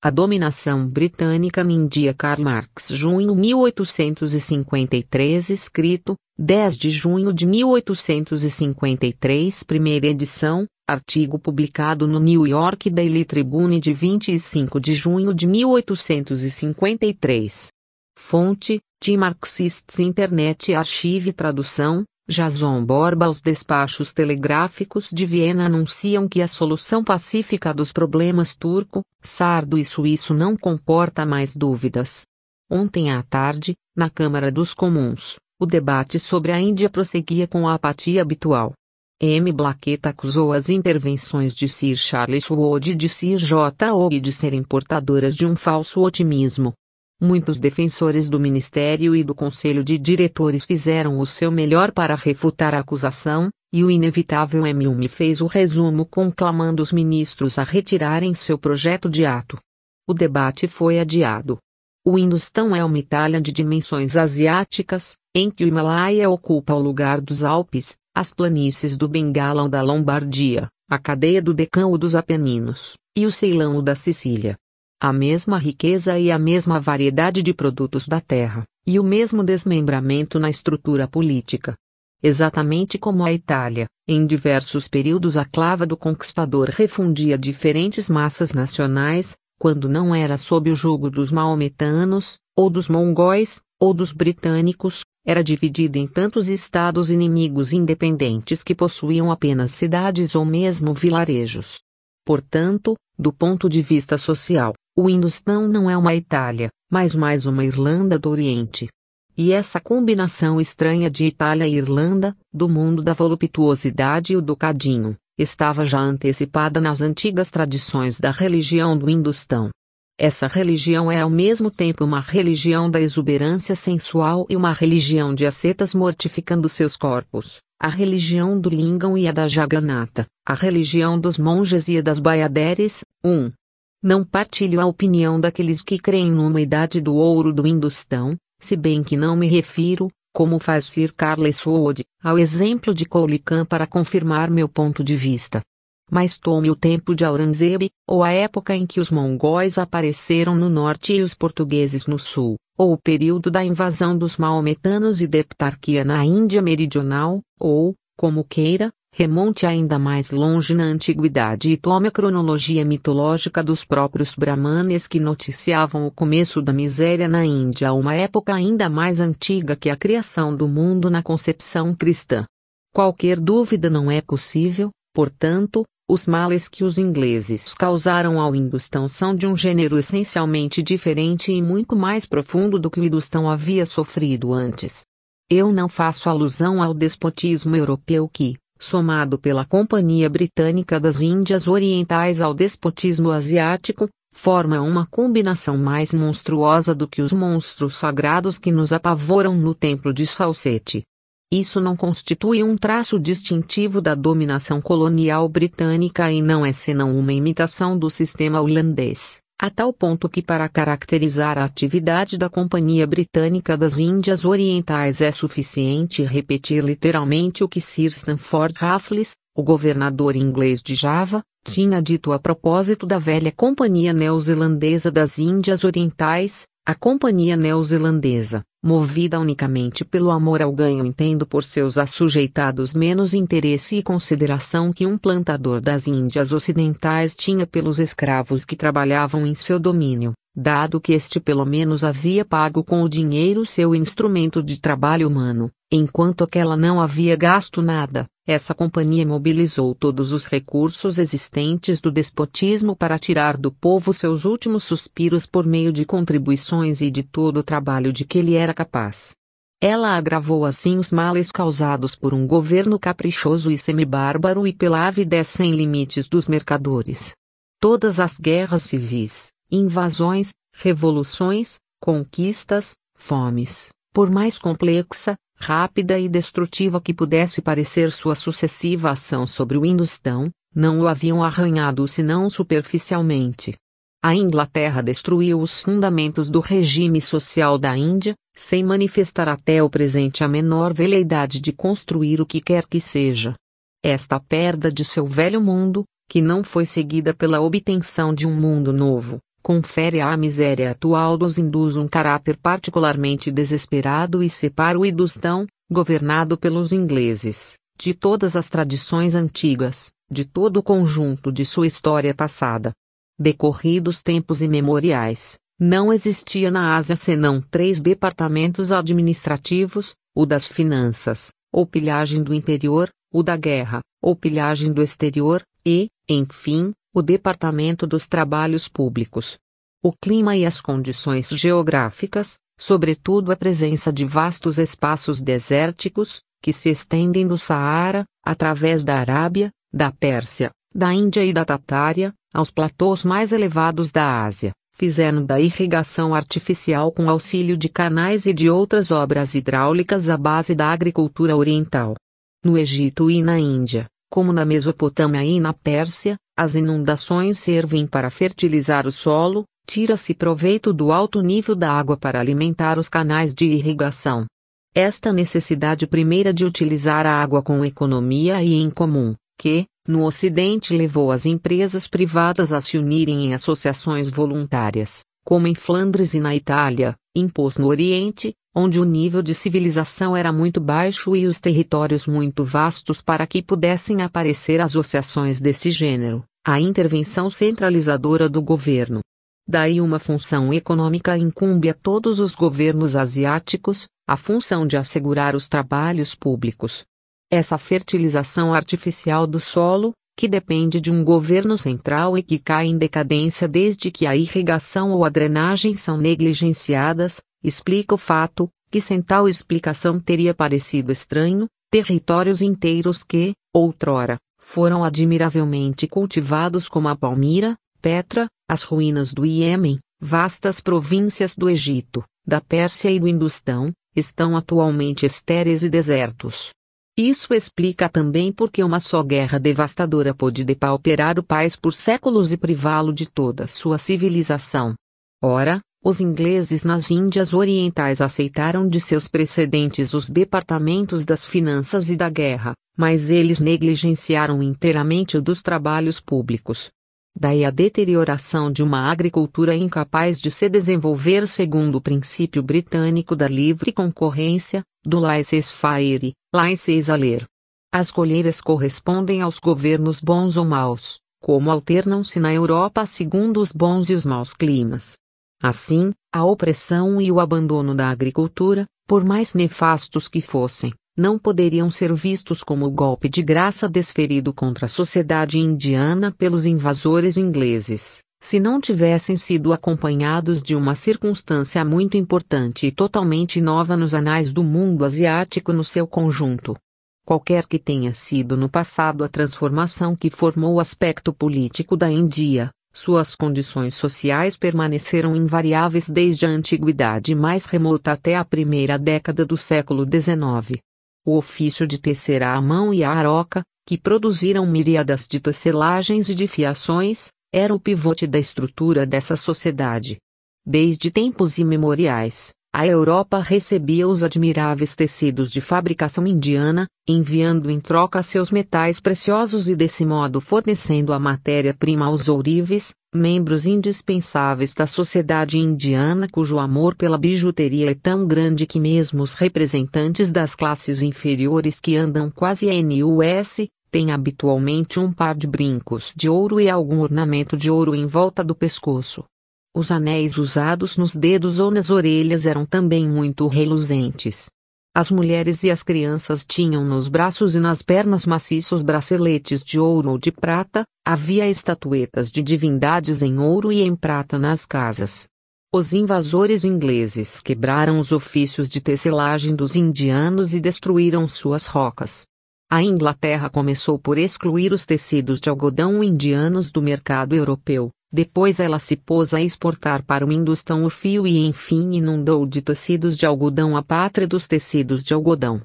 A dominação britânica na Índia Karl Marx junho 1853 escrito, 10 de junho de 1853 primeira edição, artigo publicado no New York Daily Tribune de 25 de junho de 1853. Fonte, The Marxists Internet Archive Tradução, Jason Borba Os despachos telegráficos de Viena anunciam que a solução pacífica dos problemas turco, sardo e suíço não comporta mais dúvidas. Ontem à tarde, na Câmara dos Comuns, o debate sobre a Índia prosseguia com a apatia habitual. M. Blaquet acusou as intervenções de Sir Charles Wood e de Sir J. Og de serem portadoras de um falso otimismo, Muitos defensores do Ministério e do Conselho de Diretores fizeram o seu melhor para refutar a acusação, e o inevitável M1 fez o resumo conclamando os ministros a retirarem seu projeto de ato. O debate foi adiado. O Hindustão é uma Itália de dimensões asiáticas, em que o Himalaia ocupa o lugar dos Alpes, as planícies do Bengala ou da Lombardia, a cadeia do Decão ou dos Apeninos, e o Ceilão ou da Sicília a mesma riqueza e a mesma variedade de produtos da terra, e o mesmo desmembramento na estrutura política. Exatamente como a Itália, em diversos períodos a clava do conquistador refundia diferentes massas nacionais, quando não era sob o jugo dos maometanos, ou dos mongóis, ou dos britânicos, era dividida em tantos estados inimigos independentes que possuíam apenas cidades ou mesmo vilarejos. Portanto, do ponto de vista social, o Hindustão não é uma Itália, mas mais uma Irlanda do Oriente. E essa combinação estranha de Itália e Irlanda, do mundo da voluptuosidade e o do cadinho, estava já antecipada nas antigas tradições da religião do Hindustão. Essa religião é ao mesmo tempo uma religião da exuberância sensual e uma religião de ascetas mortificando seus corpos, a religião do Lingam e a da Jagannatha, a religião dos monges e a das baiaderes. 1. Um, não partilho a opinião daqueles que creem numa idade do ouro do Hindustão, se bem que não me refiro, como faz Sir Carles Wood, ao exemplo de Khan para confirmar meu ponto de vista. Mas tome o tempo de Aurangzeb, ou a época em que os mongóis apareceram no norte e os portugueses no sul, ou o período da invasão dos maometanos e da heptarquia na Índia Meridional, ou, como queira, remonte ainda mais longe na antiguidade e tome a cronologia mitológica dos próprios brahmanes que noticiavam o começo da miséria na Índia, uma época ainda mais antiga que a criação do mundo na concepção cristã. Qualquer dúvida não é possível, portanto, os males que os ingleses causaram ao Hindustão são de um gênero essencialmente diferente e muito mais profundo do que o Hindustão havia sofrido antes. Eu não faço alusão ao despotismo europeu que, somado pela Companhia Britânica das Índias Orientais ao despotismo asiático, forma uma combinação mais monstruosa do que os monstros sagrados que nos apavoram no templo de Salsete. Isso não constitui um traço distintivo da dominação colonial britânica e não é senão uma imitação do sistema holandês, a tal ponto que para caracterizar a atividade da Companhia Britânica das Índias Orientais é suficiente repetir literalmente o que Sir Stanford Raffles, o governador inglês de Java, tinha dito a propósito da velha Companhia Neozelandesa das Índias Orientais, a Companhia Neozelandesa, movida unicamente pelo amor ao ganho, entendo por seus assujeitados menos interesse e consideração que um plantador das Índias Ocidentais tinha pelos escravos que trabalhavam em seu domínio, dado que este pelo menos havia pago com o dinheiro seu instrumento de trabalho humano, enquanto aquela não havia gasto nada. Essa companhia mobilizou todos os recursos existentes do despotismo para tirar do povo seus últimos suspiros por meio de contribuições e de todo o trabalho de que ele era capaz. Ela agravou assim os males causados por um governo caprichoso e semibárbaro e pela avidez sem limites dos mercadores. Todas as guerras civis, invasões, revoluções, conquistas, fomes, por mais complexa, rápida e destrutiva que pudesse parecer sua sucessiva ação sobre o Hindustão, não o haviam arranhado senão superficialmente. A Inglaterra destruiu os fundamentos do regime social da Índia, sem manifestar até o presente a menor veleidade de construir o que quer que seja. Esta perda de seu velho mundo, que não foi seguida pela obtenção de um mundo novo, confere à miséria atual dos hindus um caráter particularmente desesperado e separa o Hindustão, governado pelos ingleses, de todas as tradições antigas, de todo o conjunto de sua história passada. Decorridos tempos imemoriais, não existia na Ásia senão três departamentos administrativos, o das finanças, ou pilhagem do interior, o da guerra, ou pilhagem do exterior, e, enfim, o Departamento dos Trabalhos Públicos. O clima e as condições geográficas, sobretudo a presença de vastos espaços desérticos, que se estendem do Saara, através da Arábia, da Pérsia, da Índia e da Tatária, aos platôs mais elevados da Ásia, fizeram da irrigação artificial com auxílio de canais e de outras obras hidráulicas a base da agricultura oriental. No Egito e na Índia, como na Mesopotâmia e na Pérsia, as inundações servem para fertilizar o solo, tira-se proveito do alto nível da água para alimentar os canais de irrigação. Esta necessidade primeira de utilizar a água com economia e em comum, que, no Ocidente levou as empresas privadas a se unirem em associações voluntárias, como em Flandres e na Itália, impôs no Oriente, onde o nível de civilização era muito baixo e os territórios muito vastos para que pudessem aparecer associações desse gênero, a intervenção centralizadora do governo. Daí uma função econômica incumbe a todos os governos asiáticos, a função de assegurar os trabalhos públicos. Essa fertilização artificial do solo, que depende de um governo central e que cai em decadência desde que a irrigação ou a drenagem são negligenciadas, explica o fato, que sem tal explicação teria parecido estranho, territórios inteiros que, outrora, foram admiravelmente cultivados como a Palmira, Petra, as ruínas do Iêmen, vastas províncias do Egito, da Pérsia e do Industão, estão atualmente estéreis e desertos. Isso explica também porque uma só guerra devastadora pôde depauperar o país por séculos e privá-lo de toda sua civilização. Ora, os ingleses nas Índias Orientais aceitaram de seus precedentes os departamentos das finanças e da guerra, mas eles negligenciaram inteiramente o dos trabalhos públicos. Daí a deterioração de uma agricultura incapaz de se desenvolver segundo o princípio britânico da livre concorrência, do laissez-faire, laissez-aller. As colheiras correspondem aos governos bons ou maus, como alternam-se na Europa segundo os bons e os maus climas. Assim, a opressão e o abandono da agricultura, por mais nefastos que fossem, não poderiam ser vistos como golpe de graça desferido contra a sociedade indiana pelos invasores ingleses, se não tivessem sido acompanhados de uma circunstância muito importante e totalmente nova nos anais do mundo asiático no seu conjunto. Qualquer que tenha sido no passado a transformação que formou o aspecto político da Índia, suas condições sociais permaneceram invariáveis desde a antiguidade mais remota até a primeira década do século XIX. O ofício de tecer à mão e a aroca, que produziram miríadas de tecelagens e de fiações, era o pivote da estrutura dessa sociedade. Desde tempos imemoriais, a Europa recebia os admiráveis tecidos de fabricação indiana, enviando em troca seus metais preciosos e desse modo fornecendo a matéria-prima aos ourives, membros indispensáveis da sociedade indiana cujo amor pela bijuteria é tão grande que mesmo os representantes das classes inferiores que andam quase NUS, têm habitualmente um par de brincos de ouro e algum ornamento de ouro em volta do pescoço. Os anéis usados nos dedos ou nas orelhas eram também muito reluzentes. As mulheres e as crianças tinham nos braços e nas pernas maciços braceletes de ouro ou de prata, havia estatuetas de divindades em ouro e em prata nas casas. Os invasores ingleses quebraram os ofícios de tecelagem dos indianos e destruíram suas rocas. A Inglaterra começou por excluir os tecidos de algodão indianos do mercado europeu, depois ela se pôs a exportar para o Hindustão o fio e enfim inundou de tecidos de algodão a pátria dos tecidos de algodão.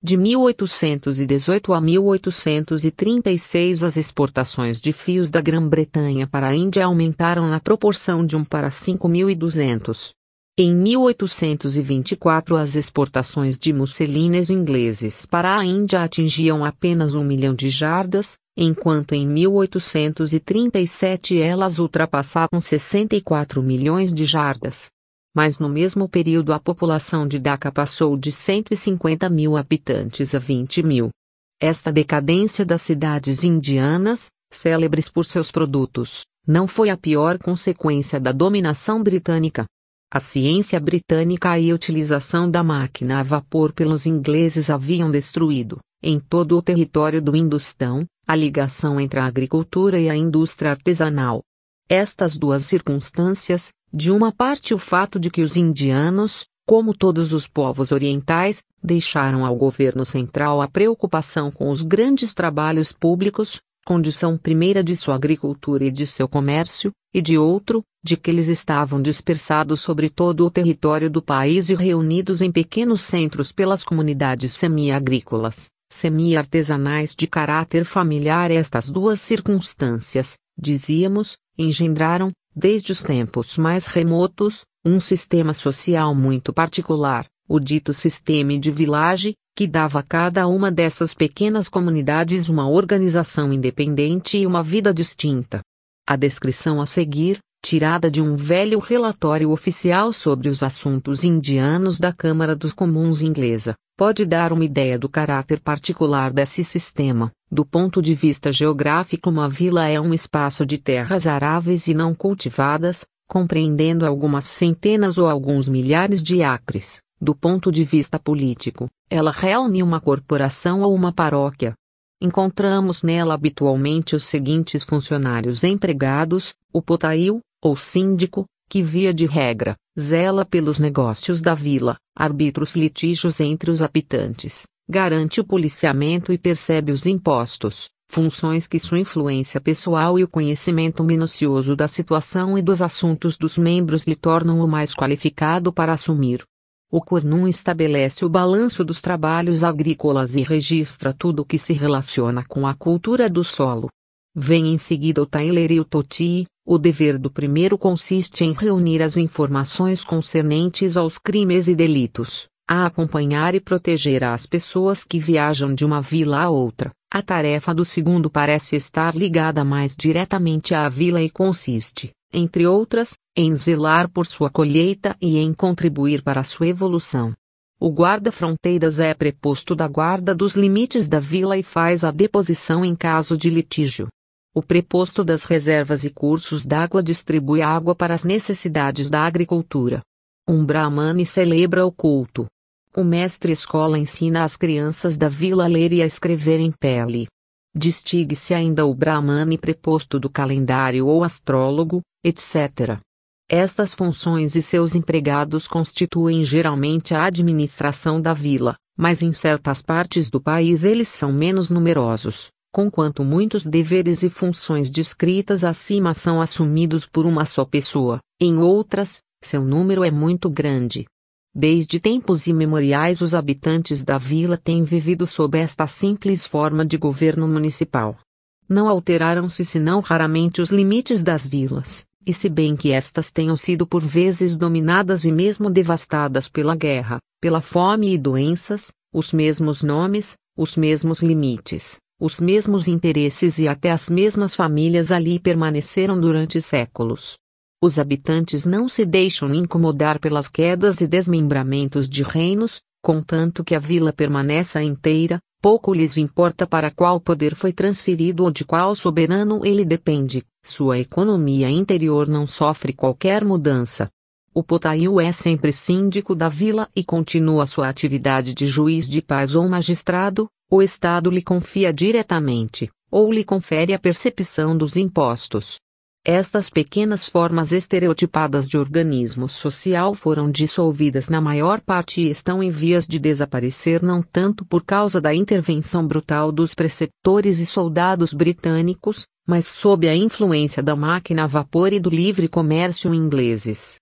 De 1818 a 1836 as exportações de fios da Grã-Bretanha para a Índia aumentaram na proporção de 1 para 5.200. Em 1824 as exportações de musselines ingleses para a Índia atingiam apenas um milhão de jardas, enquanto em 1837 elas ultrapassavam 64 milhões de jardas. Mas no mesmo período a população de Dhaka passou de 150 mil habitantes a 20 mil. Esta decadência das cidades indianas, célebres por seus produtos, não foi a pior consequência da dominação britânica. A ciência britânica e a utilização da máquina a vapor pelos ingleses haviam destruído, em todo o território do Industão, a ligação entre a agricultura e a indústria artesanal. Estas duas circunstâncias, de uma parte o fato de que os indianos, como todos os povos orientais, deixaram ao governo central a preocupação com os grandes trabalhos públicos, condição primeira de sua agricultura e de seu comércio, e de outro, de que eles estavam dispersados sobre todo o território do país e reunidos em pequenos centros pelas comunidades semi-agrícolas, semi-artesanais de caráter familiar. Estas duas circunstâncias, dizíamos, engendraram, desde os tempos mais remotos, um sistema social muito particular, o dito sistema de village, que dava a cada uma dessas pequenas comunidades uma organização independente e uma vida distinta. A descrição a seguir, tirada de um velho relatório oficial sobre os assuntos indianos da Câmara dos Comuns inglesa, pode dar uma ideia do caráter particular desse sistema. Do ponto de vista geográfico, uma vila é um espaço de terras aráveis e não cultivadas, compreendendo algumas centenas ou alguns milhares de acres. Do ponto de vista político, ela reúne uma corporação ou uma paróquia. Encontramos nela habitualmente os seguintes funcionários empregados: o potail, ou síndico, que via de regra, zela pelos negócios da vila, arbitra os litígios entre os habitantes, garante o policiamento e percebe os impostos, funções que sua influência pessoal e o conhecimento minucioso da situação e dos assuntos dos membros lhe tornam o mais qualificado para assumir. O Cornum estabelece o balanço dos trabalhos agrícolas e registra tudo o que se relaciona com a cultura do solo. Vem em seguida o Tyler e o Toti. O dever do primeiro consiste em reunir as informações concernentes aos crimes e delitos, a acompanhar e proteger as pessoas que viajam de uma vila a outra. A tarefa do segundo parece estar ligada mais diretamente à vila e consiste, entre outras, em zelar por sua colheita e em contribuir para sua evolução. O guarda-fronteiras é preposto da guarda dos limites da vila e faz a deposição em caso de litígio. O preposto das reservas e cursos d'água distribui água para as necessidades da agricultura. Um brahmane celebra o culto. O mestre escola ensina às crianças da vila a ler e a escrever em pele. Distingue-se ainda o brahmane preposto do calendário ou astrólogo, etc. Estas funções e seus empregados constituem geralmente a administração da vila, mas em certas partes do país eles são menos numerosos, conquanto muitos deveres e funções descritas acima são assumidos por uma só pessoa, em outras, seu número é muito grande. Desde tempos imemoriais os habitantes da vila têm vivido sob esta simples forma de governo municipal. Não alteraram-se senão raramente os limites das vilas, e se bem que estas tenham sido por vezes dominadas e mesmo devastadas pela guerra, pela fome e doenças, os mesmos nomes, os mesmos limites, os mesmos interesses e até as mesmas famílias ali permaneceram durante séculos. Os habitantes não se deixam incomodar pelas quedas e desmembramentos de reinos, contanto que a vila permaneça inteira, pouco lhes importa para qual poder foi transferido ou de qual soberano ele depende, sua economia interior não sofre qualquer mudança. O Potail é sempre síndico da vila e continua sua atividade de juiz de paz ou magistrado, o Estado lhe confia diretamente, ou lhe confere a percepção dos impostos. Estas pequenas formas estereotipadas de organismo social foram dissolvidas na maior parte e estão em vias de desaparecer não tanto por causa da intervenção brutal dos preceptores e soldados britânicos, mas sob a influência da máquina a vapor e do livre comércio ingleses.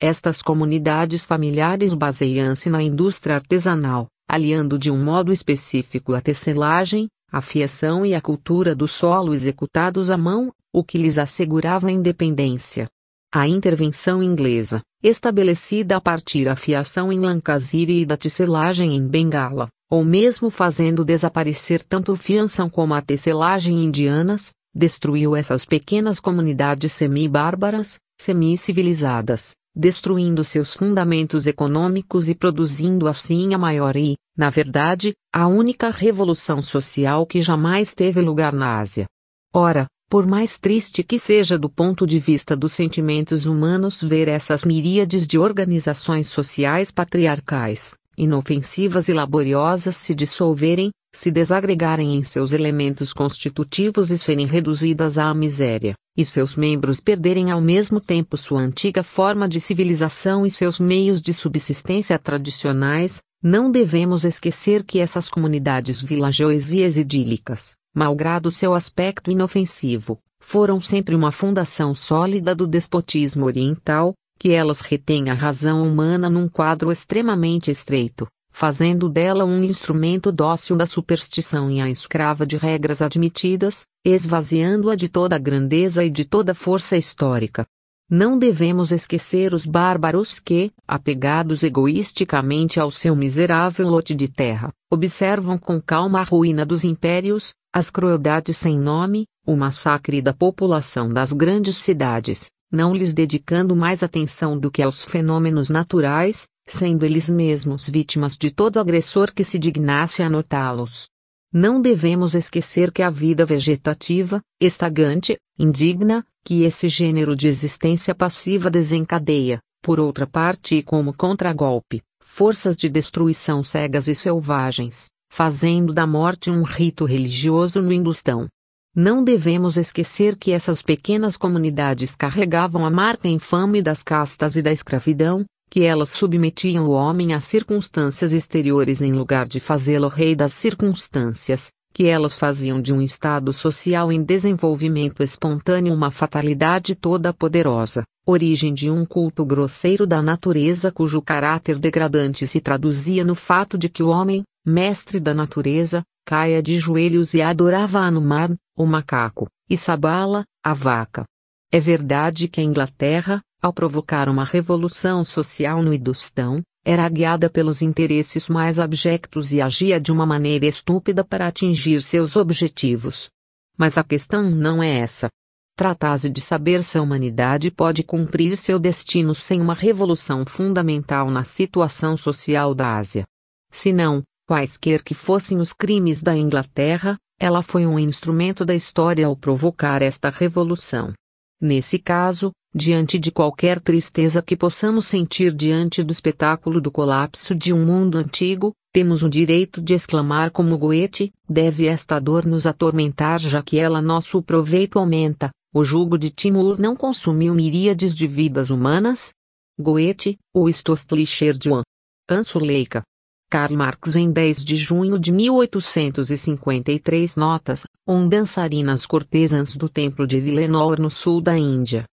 Estas comunidades familiares baseiam-se na indústria artesanal, aliando de um modo específico a tecelagem, a fiação e a cultura do solo executados à mão, o que lhes assegurava a independência. A intervenção inglesa, estabelecida a partir da fiação em Lancashire e da tecelagem em Bengala, ou mesmo fazendo desaparecer tanto fianção como a tecelagem indianas, destruiu essas pequenas comunidades semi-bárbaras, semi-civilizadas, destruindo seus fundamentos econômicos e produzindo assim a maior e, na verdade, a única revolução social que jamais teve lugar na Ásia. Ora, por mais triste que seja do ponto de vista dos sentimentos humanos ver essas miríades de organizações sociais patriarcais, inofensivas e laboriosas se dissolverem, se desagregarem em seus elementos constitutivos e serem reduzidas à miséria, e seus membros perderem ao mesmo tempo sua antiga forma de civilização e seus meios de subsistência tradicionais, não devemos esquecer que essas comunidades vilajoesias idílicas, malgrado seu aspecto inofensivo, foram sempre uma fundação sólida do despotismo oriental, que elas retêm a razão humana num quadro extremamente estreito, fazendo dela um instrumento dócil da superstição e a escrava de regras admitidas, esvaziando-a de toda a grandeza e de toda a força histórica. Não devemos esquecer os bárbaros que, apegados egoisticamente ao seu miserável lote de terra, observam com calma a ruína dos impérios, as crueldades sem nome, o massacre da população das grandes cidades, não lhes dedicando mais atenção do que aos fenômenos naturais, sendo eles mesmos vítimas de todo agressor que se dignasse a notá-los. Não devemos esquecer que a vida vegetativa, estagante, indigna, que esse gênero de existência passiva desencadeia, por outra parte e como contragolpe, forças de destruição cegas e selvagens, fazendo da morte um rito religioso no Hindustão. Não devemos esquecer que essas pequenas comunidades carregavam a marca infame das castas e da escravidão, que elas submetiam o homem a circunstâncias exteriores em lugar de fazê-lo rei das circunstâncias, que elas faziam de um estado social em desenvolvimento espontâneo uma fatalidade toda poderosa, origem de um culto grosseiro da natureza cujo caráter degradante se traduzia no fato de que o homem, mestre da natureza, caia de joelhos e adorava Anuman, o macaco, e Sabala, a vaca. É verdade que a Inglaterra, ao provocar uma revolução social no Hindustão, era guiada pelos interesses mais abjectos e agia de uma maneira estúpida para atingir seus objetivos. Mas a questão não é essa. Trata-se de saber se a humanidade pode cumprir seu destino sem uma revolução fundamental na situação social da Ásia. Se não, Quaisquer que fossem os crimes da Inglaterra, ela foi um instrumento da história ao provocar esta revolução. Nesse caso, diante de qualquer tristeza que possamos sentir diante do espetáculo do colapso de um mundo antigo, temos o direito de exclamar como Goethe: deve esta dor nos atormentar já que ela nosso proveito aumenta. O jugo de Timur não consumiu miríades de vidas humanas? Goethe, o Stostlicher de Juan. Ansuleika. Karl Marx em 10 de junho de 1853 Notas, um dançarinas cortesãs do templo de Villeneuve no sul da Índia.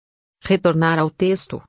Retornar ao texto.